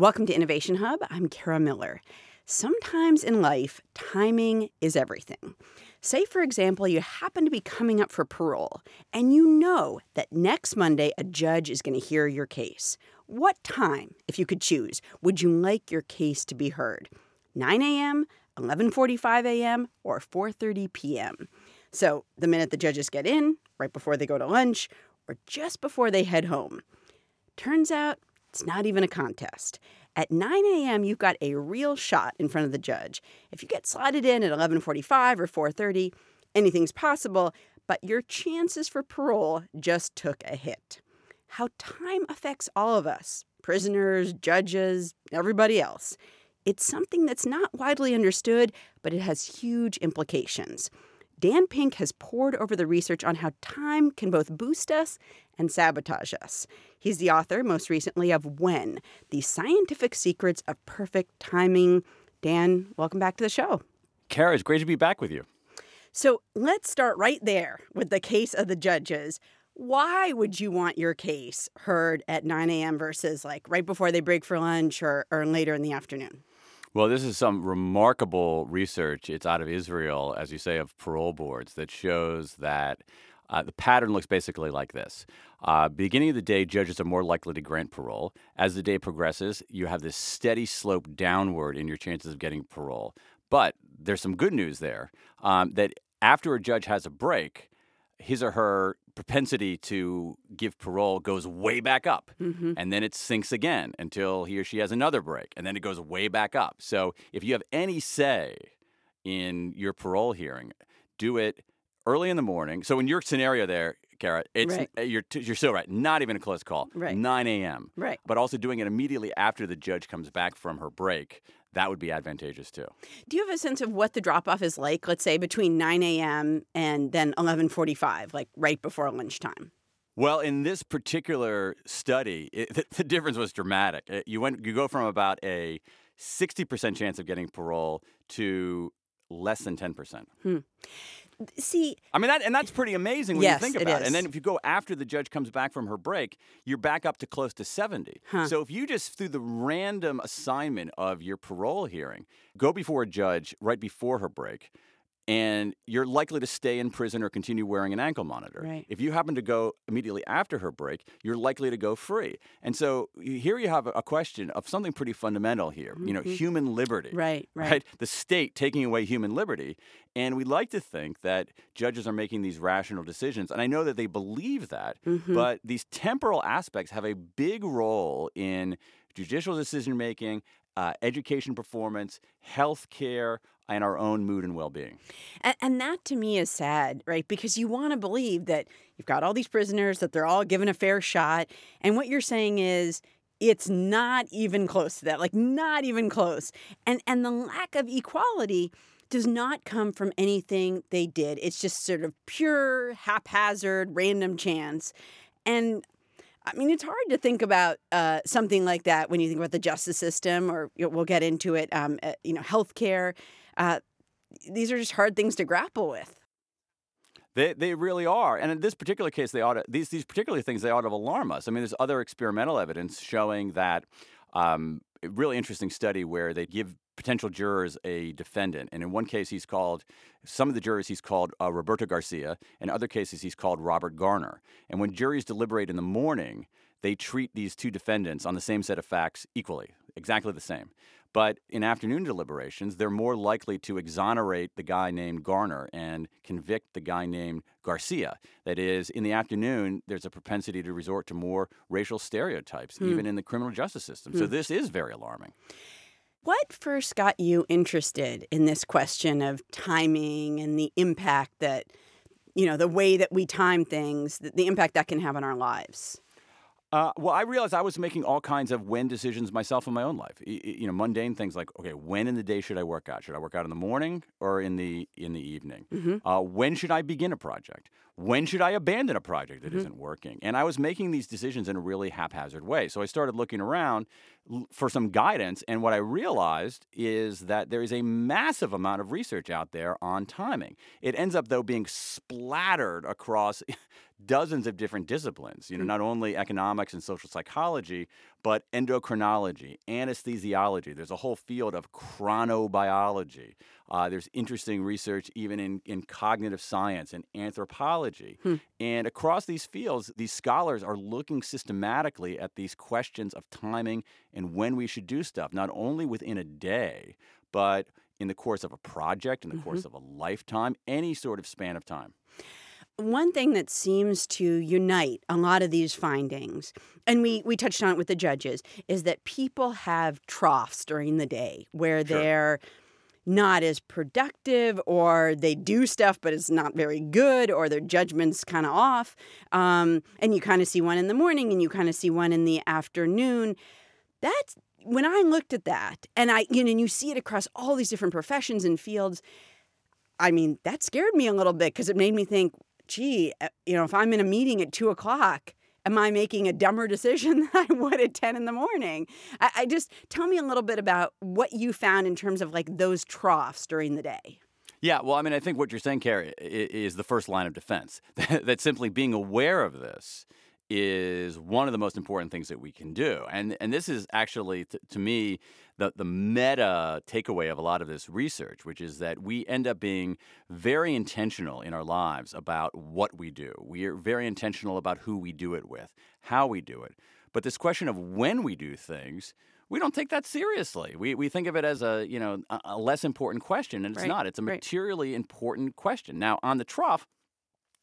Welcome to Innovation Hub. I'm Kara Miller. Sometimes in life, timing is everything. Say, for example, you happen to be coming up for parole, and you know that next Monday a judge is going to hear your case. What time, if you could choose, would you like your case to be heard? 9 a.m., 11:45 a.m., or 4:30 p.m. So, the minute the judges get in, right before they go to lunch, or just before they head home. Turns out it's not even a contest. At 9 a.m., you've got a real shot in front of the judge. If you get slotted in at 11:45 or 4:30, anything's possible, but your chances for parole just took a hit. How time affects all of us, prisoners, judges, everybody else. It's something that's not widely understood, but it has huge implications. Dan Pink has pored over the research on how time can both boost us and sabotage us. He's the author, most recently, of When The Scientific Secrets of Perfect Timing. Dan, welcome back to the show. Kara, it's great to be back with you. So let's start right there with the case of the judges. Why would you want your case heard at 9 a.m. versus like right before they break for lunch or, or later in the afternoon? Well, this is some remarkable research. It's out of Israel, as you say, of parole boards that shows that uh, the pattern looks basically like this. Uh, beginning of the day, judges are more likely to grant parole. As the day progresses, you have this steady slope downward in your chances of getting parole. But there's some good news there um, that after a judge has a break, his or her propensity to give parole goes way back up mm-hmm. and then it sinks again until he or she has another break and then it goes way back up so if you have any say in your parole hearing do it early in the morning so in your scenario there Kara, it's right. you're you're so right. Not even a close call. Right. 9 a.m. Right. But also doing it immediately after the judge comes back from her break that would be advantageous too. Do you have a sense of what the drop off is like? Let's say between 9 a.m. and then 11:45, like right before lunchtime. Well, in this particular study, it, the, the, difference was dramatic. It, you went, you go from about a 60% chance of getting parole to less than 10%. Hmm see i mean that and that's pretty amazing when yes, you think about it, it and then if you go after the judge comes back from her break you're back up to close to 70 huh. so if you just through the random assignment of your parole hearing go before a judge right before her break and you're likely to stay in prison or continue wearing an ankle monitor. Right. If you happen to go immediately after her break, you're likely to go free. And so here you have a question of something pretty fundamental here. Mm-hmm. You know, mm-hmm. human liberty. Right, right. Right. The state taking away human liberty, and we like to think that judges are making these rational decisions, and I know that they believe that. Mm-hmm. But these temporal aspects have a big role in judicial decision making, uh, education performance, health care, and our own mood and well being. And, and, that to me is sad, right? Because you want to believe that you've got all these prisoners, that they're all given a fair shot. And what you're saying is, it's not even close to that, like not even close. And and the lack of equality does not come from anything they did. It's just sort of pure haphazard, random chance. And I mean, it's hard to think about uh, something like that when you think about the justice system, or you know, we'll get into it. Um, uh, you know, healthcare uh, these are just hard things to grapple with. They, they really are, and in this particular case, they ought to, these these particular things they ought to alarm us. I mean, there's other experimental evidence showing that um, a really interesting study where they give potential jurors a defendant, and in one case he's called some of the jurors he's called uh, Roberto Garcia, in other cases he's called Robert Garner. And when juries deliberate in the morning, they treat these two defendants on the same set of facts equally, exactly the same. But in afternoon deliberations, they're more likely to exonerate the guy named Garner and convict the guy named Garcia. That is, in the afternoon, there's a propensity to resort to more racial stereotypes, hmm. even in the criminal justice system. Hmm. So this is very alarming. What first got you interested in this question of timing and the impact that, you know, the way that we time things, the impact that can have on our lives? Uh, well, I realized I was making all kinds of when decisions myself in my own life. You know, mundane things like, okay, when in the day should I work out? Should I work out in the morning or in the in the evening? Mm-hmm. Uh, when should I begin a project? When should I abandon a project that mm-hmm. not working? And I was making these decisions in a really haphazard way. So I started looking around for some guidance. And what I realized is that there is a massive amount of research out there on timing. It ends up, though, being splattered across dozens of different disciplines, you know, mm. not only economics and social psychology, but endocrinology, anesthesiology. There's a whole field of chronobiology. Uh, there's interesting research even in, in cognitive science and anthropology. Hmm. And across these fields, these scholars are looking systematically at these questions of timing and when we should do stuff, not only within a day, but in the course of a project, in the mm-hmm. course of a lifetime, any sort of span of time. One thing that seems to unite a lot of these findings, and we, we touched on it with the judges, is that people have troughs during the day where sure. they're not as productive or they do stuff but it's not very good or their judgment's kind of off um, and you kind of see one in the morning and you kind of see one in the afternoon that's when i looked at that and i you know and you see it across all these different professions and fields i mean that scared me a little bit because it made me think gee, uh, you know, if I'm in a meeting at two o'clock, am I making a dumber decision than I would at 10 in the morning? I, I, just tell me a little bit about what you found in terms of like those troughs during the day. Yeah, well, I mean, I think what you're saying, Kara, is the first line of defense. that simply being aware of this is one of the most important things that we can do. And and this is actually t- to me the the meta takeaway of a lot of this research, which is that we end up being very intentional in our lives about what we do. We are very intentional about who we do it with, how we do it. But this question of when we do things, we don't take that seriously. We, we think of it as a you know a, a less important question, and it's right. not. It's a materially right. important question. Now on the trough,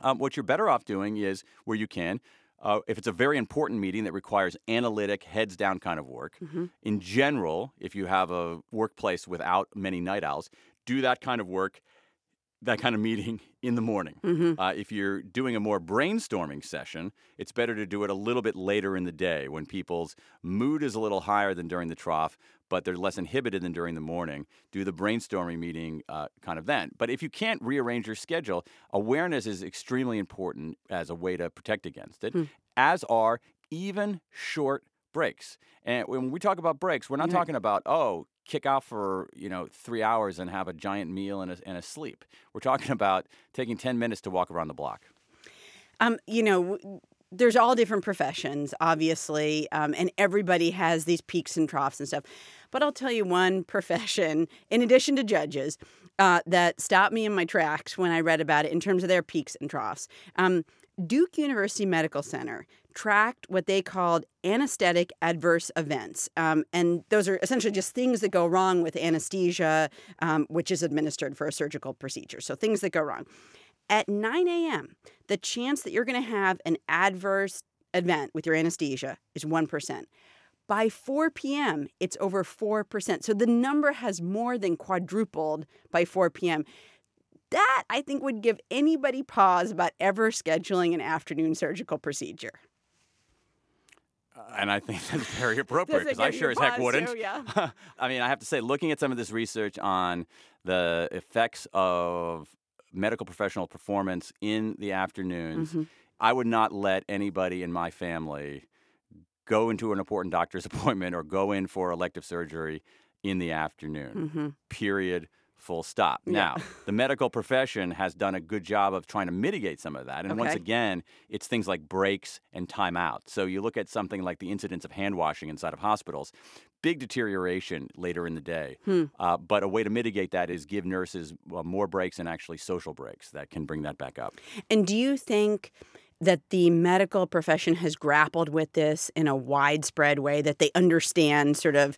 um, what you're better off doing is where you can uh, if it's a very important meeting that requires analytic, heads down kind of work, mm-hmm. in general, if you have a workplace without many night owls, do that kind of work that kind of meeting in the morning. Mm-hmm. Uh, if you're doing a more brainstorming session, it's better to do it a little bit later in the day when people's mood is a little higher than during the trough, but they're less inhibited than during the morning. Do the brainstorming meeting uh, kind of then. But if you can't rearrange your schedule, awareness is extremely important as a way to protect against it, mm. as are even short breaks. And when we talk about breaks, we're not talking about, oh, kick out for you know three hours and have a giant meal and a, and a sleep. We're talking about taking ten minutes to walk around the block. Um, you know, there's all different professions, obviously, um, and everybody has these peaks and troughs and stuff. But I'll tell you one profession, in addition to judges, uh, that stopped me in my tracks when I read about it in terms of their peaks and troughs. Um, Duke University Medical Center tracked what they called anesthetic adverse events. Um, and those are essentially just things that go wrong with anesthesia, um, which is administered for a surgical procedure. So things that go wrong. At 9 a.m., the chance that you're going to have an adverse event with your anesthesia is 1%. By 4 p.m., it's over 4%. So the number has more than quadrupled by 4 p.m. That, I think, would give anybody pause about ever scheduling an afternoon surgical procedure and I think that's very appropriate because I sure as heck wouldn't. Too, yeah. I mean, I have to say, looking at some of this research on the effects of medical professional performance in the afternoons, mm-hmm. I would not let anybody in my family go into an important doctor's appointment or go in for elective surgery in the afternoon. Mm-hmm. Period full stop. Yeah. Now, the medical profession has done a good job of trying to mitigate some of that. And okay. once again, it's things like breaks and timeout. So you look at something like the incidence of hand washing inside of hospitals, big deterioration later in the day. Hmm. Uh, but a way to mitigate that is give nurses uh, more breaks and actually social breaks that can bring that back up. And do you think that the medical profession has grappled with this in a widespread way, that they understand sort of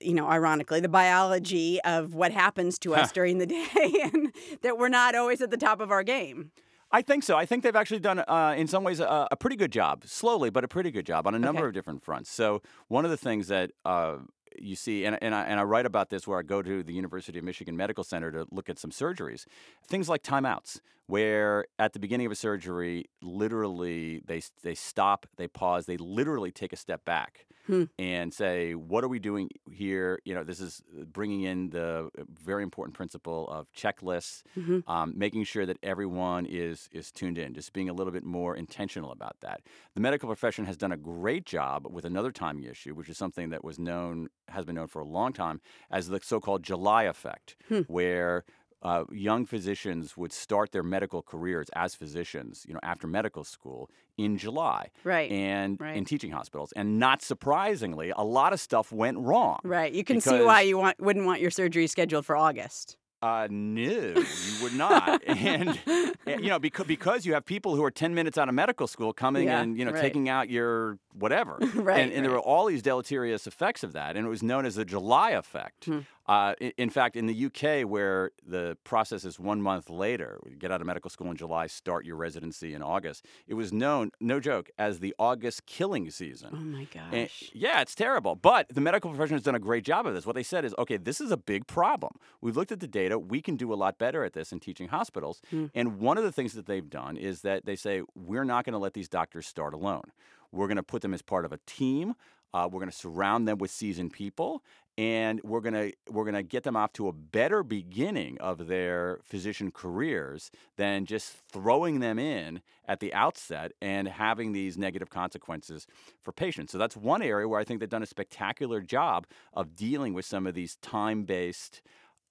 you know, ironically, the biology of what happens to us during the day and that we're not always at the top of our game. I think so. I think they've actually done, uh, in some ways, a, a, pretty good job, slowly, but a pretty good job on a number okay. of different fronts. So, one of the things that uh, you see, and, and, I, and I write about this where I go to the University of Michigan Medical Center to look at some surgeries, things like timeouts, where at the beginning of a surgery, literally they, they stop, they pause, they literally take a step back Hmm. and say, what are we doing here? You know, this is bringing in the very important principle of checklists, Mhm. um, making sure that everyone is is tuned in, just being a little bit more intentional about that. The medical profession has done a great job with another timing issue, which is something that was known has been known for a long time as the so-called July effect, Hmm. where uh, young physicians would start their medical careers as physicians, you know, after medical school in July, Right. and right. in teaching hospitals. And not surprisingly, a lot of stuff went wrong. Right. You can see why you want wouldn't want your surgery scheduled for August. Uh, no, you would not. and, and, you know, because because you have people who are ten minutes out of medical school coming Yeah, and you know right. taking out your whatever, Right, And, and there right. were all these deleterious effects of that, and it was known as the July effect. Hmm. Uh, in fact, in the UK, where the process is one month later, you get out of medical school in July, start your residency in August. It was known, no joke, as the August killing season. Oh my And- gosh. yeah, it's terrible. But the medical profession has done a great job of this. What they said is, okay, this is a big problem. We've looked at the data. We can do a lot better at this in teaching hospitals. Hmm. And one of the things that they've done is that they say, we're not going to let these doctors start alone. We're going to put them as part of a team. Uh, we're going to surround them with seasoned people, and we're going to we're going to get them off to a better beginning of their physician careers than just throwing them in at the outset and having these negative consequences for patients. So that's one area where I think they've done a spectacular job of dealing with some of these time-based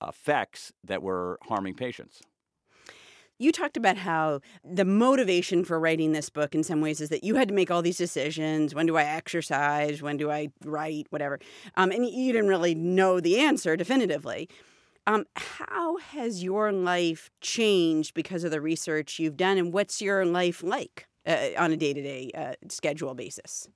effects that were harming patients. You talked about how the motivation for writing this book in some ways is that you had to make all these decisions. When do I exercise? When do I write? Whatever. Um, and you didn't really know the answer definitively. Um, how has your life changed because of the research you've done? And what's your life like uh, on a day to day schedule basis?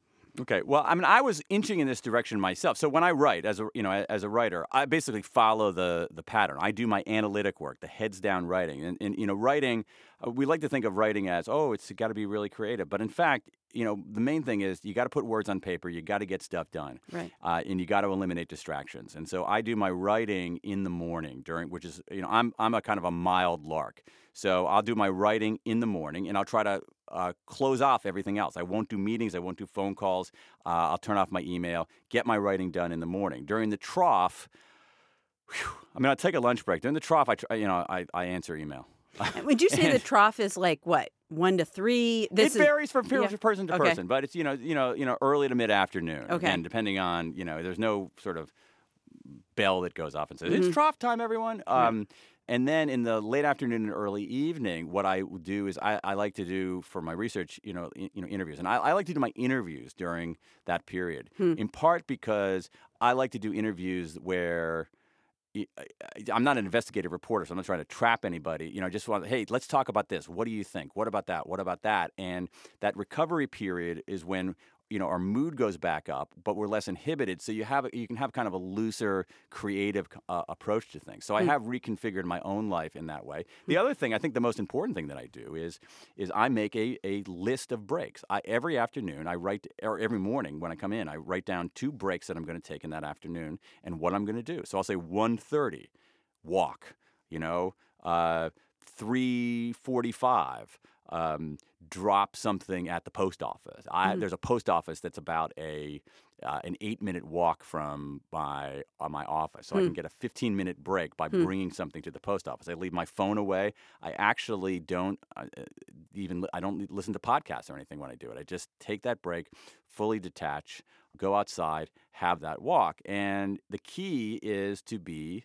Okay. Well, I mean, I was inching in this direction myself. So when I write, as a you know, as a writer, I basically follow the the pattern. I do my analytic work, the heads down writing, and, and you know, writing. Uh, we like to think of writing as, oh, it's got to be really creative, but in fact, you know, the main thing is you got to put words on paper. You got to get stuff done, Right. uh, and you got to eliminate distractions. And so I do my writing in the morning during, which is, you know, I'm I'm a kind of a mild lark. So I'll do my writing in the morning, and I'll try to uh, close off everything else. I won't do meetings. I won't do phone calls. Uh, I'll turn off my email. Get my writing done in the morning. During the trough, whew, I mean, I'll take a lunch break. During the trough, I tr- you know I, I answer email. Would you say the trough is like what one to three? This it is varies from yeah. person to Okay. person, but it's you know you know you know early to mid afternoon. Okay. Again, depending on you know, there's no sort of bell that goes off and says Mhm. it's trough time, everyone. Um, and then in the late afternoon and early evening, what I do is I, I like to do for my research, you know, i- you know, interviews, and I, I like to do my interviews during that period. Hmm. In part because I like to do interviews where. I'm not an investigative reporter, so I'm not trying to trap anybody. You know, I just want, hey, let's talk about this. What do you think? What about that? What about that? And that recovery period is when you know our mood goes back up, but we're less inhibited. So you have you can have kind of a looser, creative uh, approach to things. So I Hmm. have reconfigured my own life in that way. The other thing, I think, the most important thing that I do is is I make a, a list of breaks. I every afternoon I write or every morning when I come in, I write down two breaks that I'm going to take in that afternoon and what I'm going to do. So I'll say 1:30, walk. You know, uh, 3:45 um, drop something at the post office. I, Mhm. There's a post office that's about a uh, an eight minute walk from my uh, my office, so I Hmm. can get a 15 minute break by Hmm. bringing something to the post office. I leave my phone away. I actually don't uh, uh, even I don't listen to podcasts or anything when I do it. I just take that break, fully detach, go outside, have that walk, and the key is to be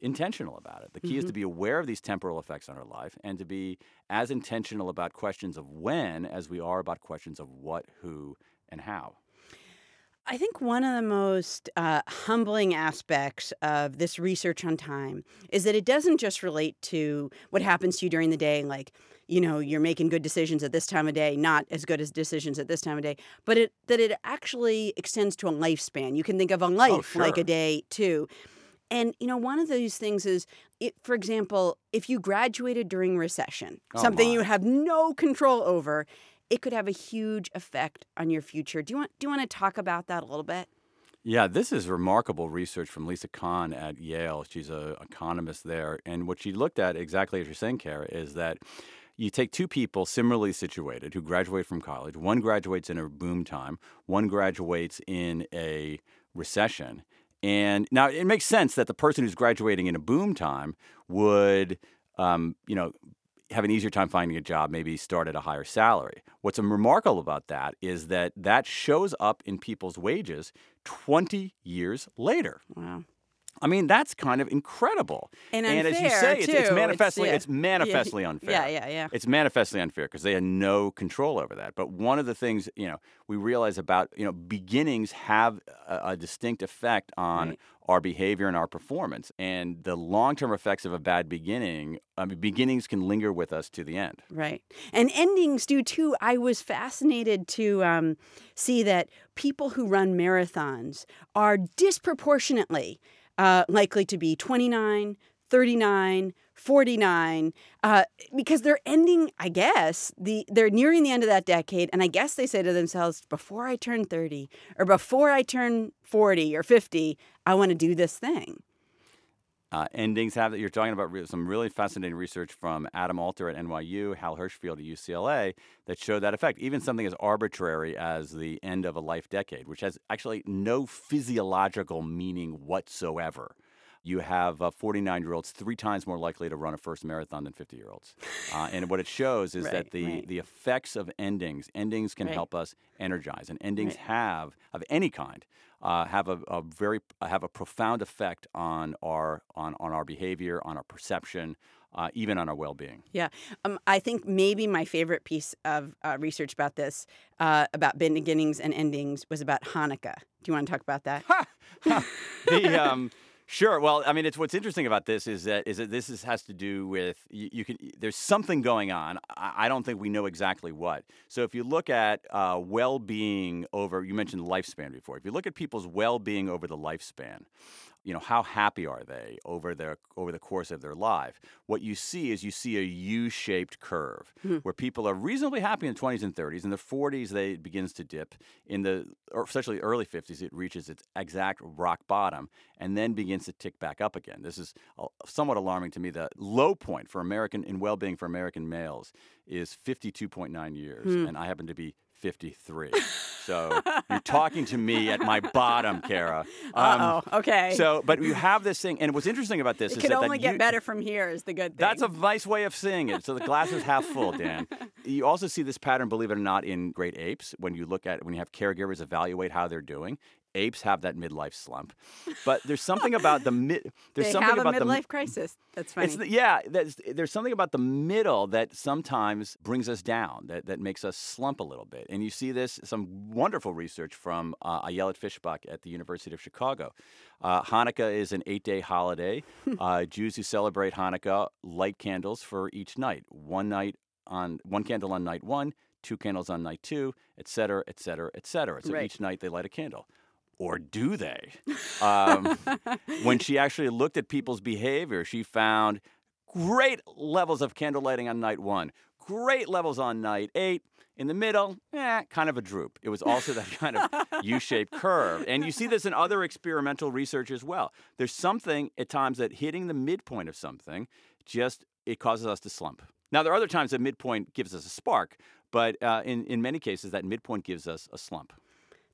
intentional about it. The key is to Mhm. be aware of these temporal effects on our life and to be as intentional about questions of when as we are about questions of what, who, and how. I think one of the most uh, humbling aspects of this research on time is that it doesn't just relate to what happens to you during the day, like, you know, you're making good decisions at this time of day, not as good as decisions at this time of day, but it that it actually extends to a lifespan. You can think of a life like a day too. And you know, one of those things is, it, for example, if you graduated during recession, Oh, something you have no control over, it could have a huge effect on your future. Do you want do you want to talk about that a little bit? Yeah, this is remarkable research from Lisa Kahn at Yale. She's an economist there. And what she looked at, exactly as you're saying, Kara, is that you take two people similarly situated who graduate from college. One graduates in a boom time, one graduates in a recession. And now it makes sense that the person who's graduating in a boom time would, um, you know, have an easier time finding a job, maybe start at a higher salary. What's remarkable about that is that that shows up in people's wages 20 years later. Wow. I mean, that's kind of incredible. And, and as you say, it's, it's manifestly yeah. it's manifestly yeah, unfair. Yeah, yeah, yeah. It's manifestly unfair because they had no control over that. But one of the things you know we realize about you know beginnings have a, a distinct effect on Right. our behavior and our performance, and the long-term effects of a bad beginning. I mean, beginnings can linger with us to the end. Right. And endings do too. I was fascinated to um, see that people who run marathons are disproportionately uh, likely to be 29, 39, 49, uh, because they're ending, I guess, the they're nearing the end of that decade. And I guess they say to themselves, before I turn 30 or before I turn 40 or 50, I want to do this thing. Uh, endings have that. You're talking about re- some really fascinating research from Adam Alter at NYU, Hal Hershfield at UCLA that show that effect. Even something as arbitrary as the end of a life decade, which has actually no physiological meaning whatsoever. You have 49 year olds three times more likely to run a first marathon than 50 year olds. Uh, and what it shows is Right, that the, right. the effects of endings, endings can Right. help us energize, and endings have, of any kind, uh, have a, a very have a profound effect on our on, on our behavior, on our perception, uh, even on our well being. Yeah. Um, I think maybe my favorite piece of uh, research about this, uh, about beginnings and endings, was about Hanukkah. Do you want to talk about that? the um, sure. Well, I mean, it's what's interesting about this is that is that this is, has to do with you, you can. There's something going on. I, I don't think we know exactly what. So if you look at uh, well-being over, you mentioned lifespan before. If you look at people's well-being over the lifespan. You know how happy are they over their over the course of their life? What you see is you see a U-shaped curve mm-hmm. where people are reasonably happy in the 20s and 30s. In the 40s, they it begins to dip. In the or especially early 50s, it reaches its exact rock bottom and then begins to tick back up again. This is somewhat alarming to me. The low point for American in well-being for American males is 52.9 years, hmm. and I happen to be 53. so you're talking to me at my bottom, Kara. Um, oh. Okay. So, but you have this thing, and what's interesting about this it is could that, only that get you- better from here. Is the good thing. that's a nice way of seeing it. So the glass is half full, Dan. You also see this pattern, believe it or not, in great apes. When you look at when you have caregivers evaluate how they're doing, apes have that midlife slump. But there's something about the mid. There's they something have a about the midlife crisis. That's funny. it's the, yeah, there's, there's something about the middle that sometimes brings us down, that, that makes us slump a little bit. And you see this, some wonderful research from uh, Ayelet Fishbach at the University of Chicago. Uh, Hanukkah is an eight day holiday. uh, Jews who celebrate Hanukkah light candles for each night. One night on one candle on night one, two candles on night two, et cetera, et cetera, et cetera. So Right. each night they light a candle. Or do they? Um, when she actually looked at people's behavior, she found great levels of candle lighting on night one, great levels on night eight. In the middle, eh, kind of a droop. It was also that kind of U-shaped curve, and you see this in other experimental research as well. There's something at times that hitting the midpoint of something just it causes us to slump. Now there are other times that midpoint gives us a spark, but uh, in in many cases that midpoint gives us a slump.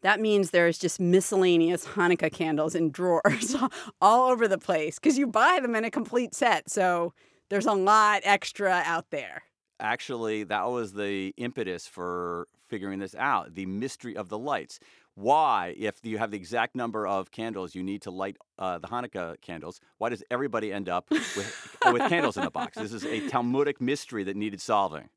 That means there's just miscellaneous Hanukkah candles in drawers all over the place because you buy them in a complete set. So there's a lot extra out there. actually that was the impetus for figuring this out the mystery of the lights why if you have the exact number of candles you need to light uh, the hanukkah candles why does everybody end up with, with candles in the box this is a talmudic mystery that needed solving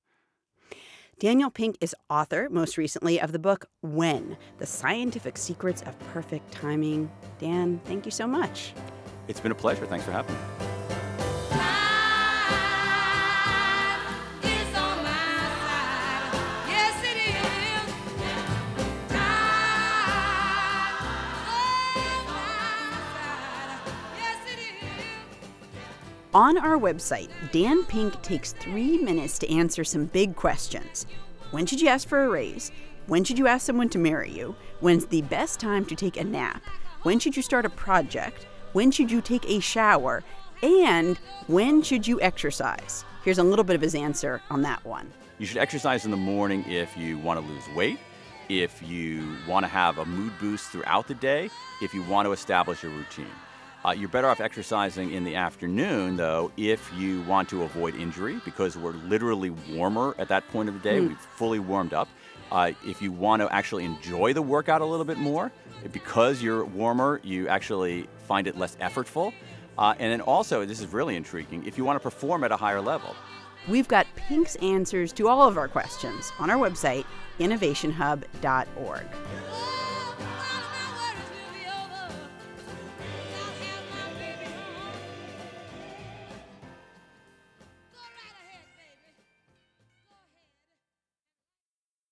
Daniel Pink is author, most recently, of the book When The Scientific Secrets of Perfect Timing. Dan, thank you so much. it's been a pleasure thanks for having me On our website, Dan Pink takes three minutes to answer some big questions. When should you ask for a raise? When should you ask someone to marry you? When's the best time to take a nap? When should you start a project? When should you take a shower? And when should you exercise? Here's a little bit of his answer on that one. You should exercise in the morning if you want to lose weight, if you want to have a mood boost throughout the day, if you want to establish a routine. Uh, you're better off exercising in the afternoon, though, if you want to avoid injury, because we're literally warmer at that point of the day. We've fully warmed up. Uh, if you want to actually enjoy the workout a little bit more, because you're warmer, you actually find it less effortful. Uh, and then also, this is really intriguing, if you want to perform at a higher level. We've got Pink's answers to all of our questions on our website, innovationhub.org.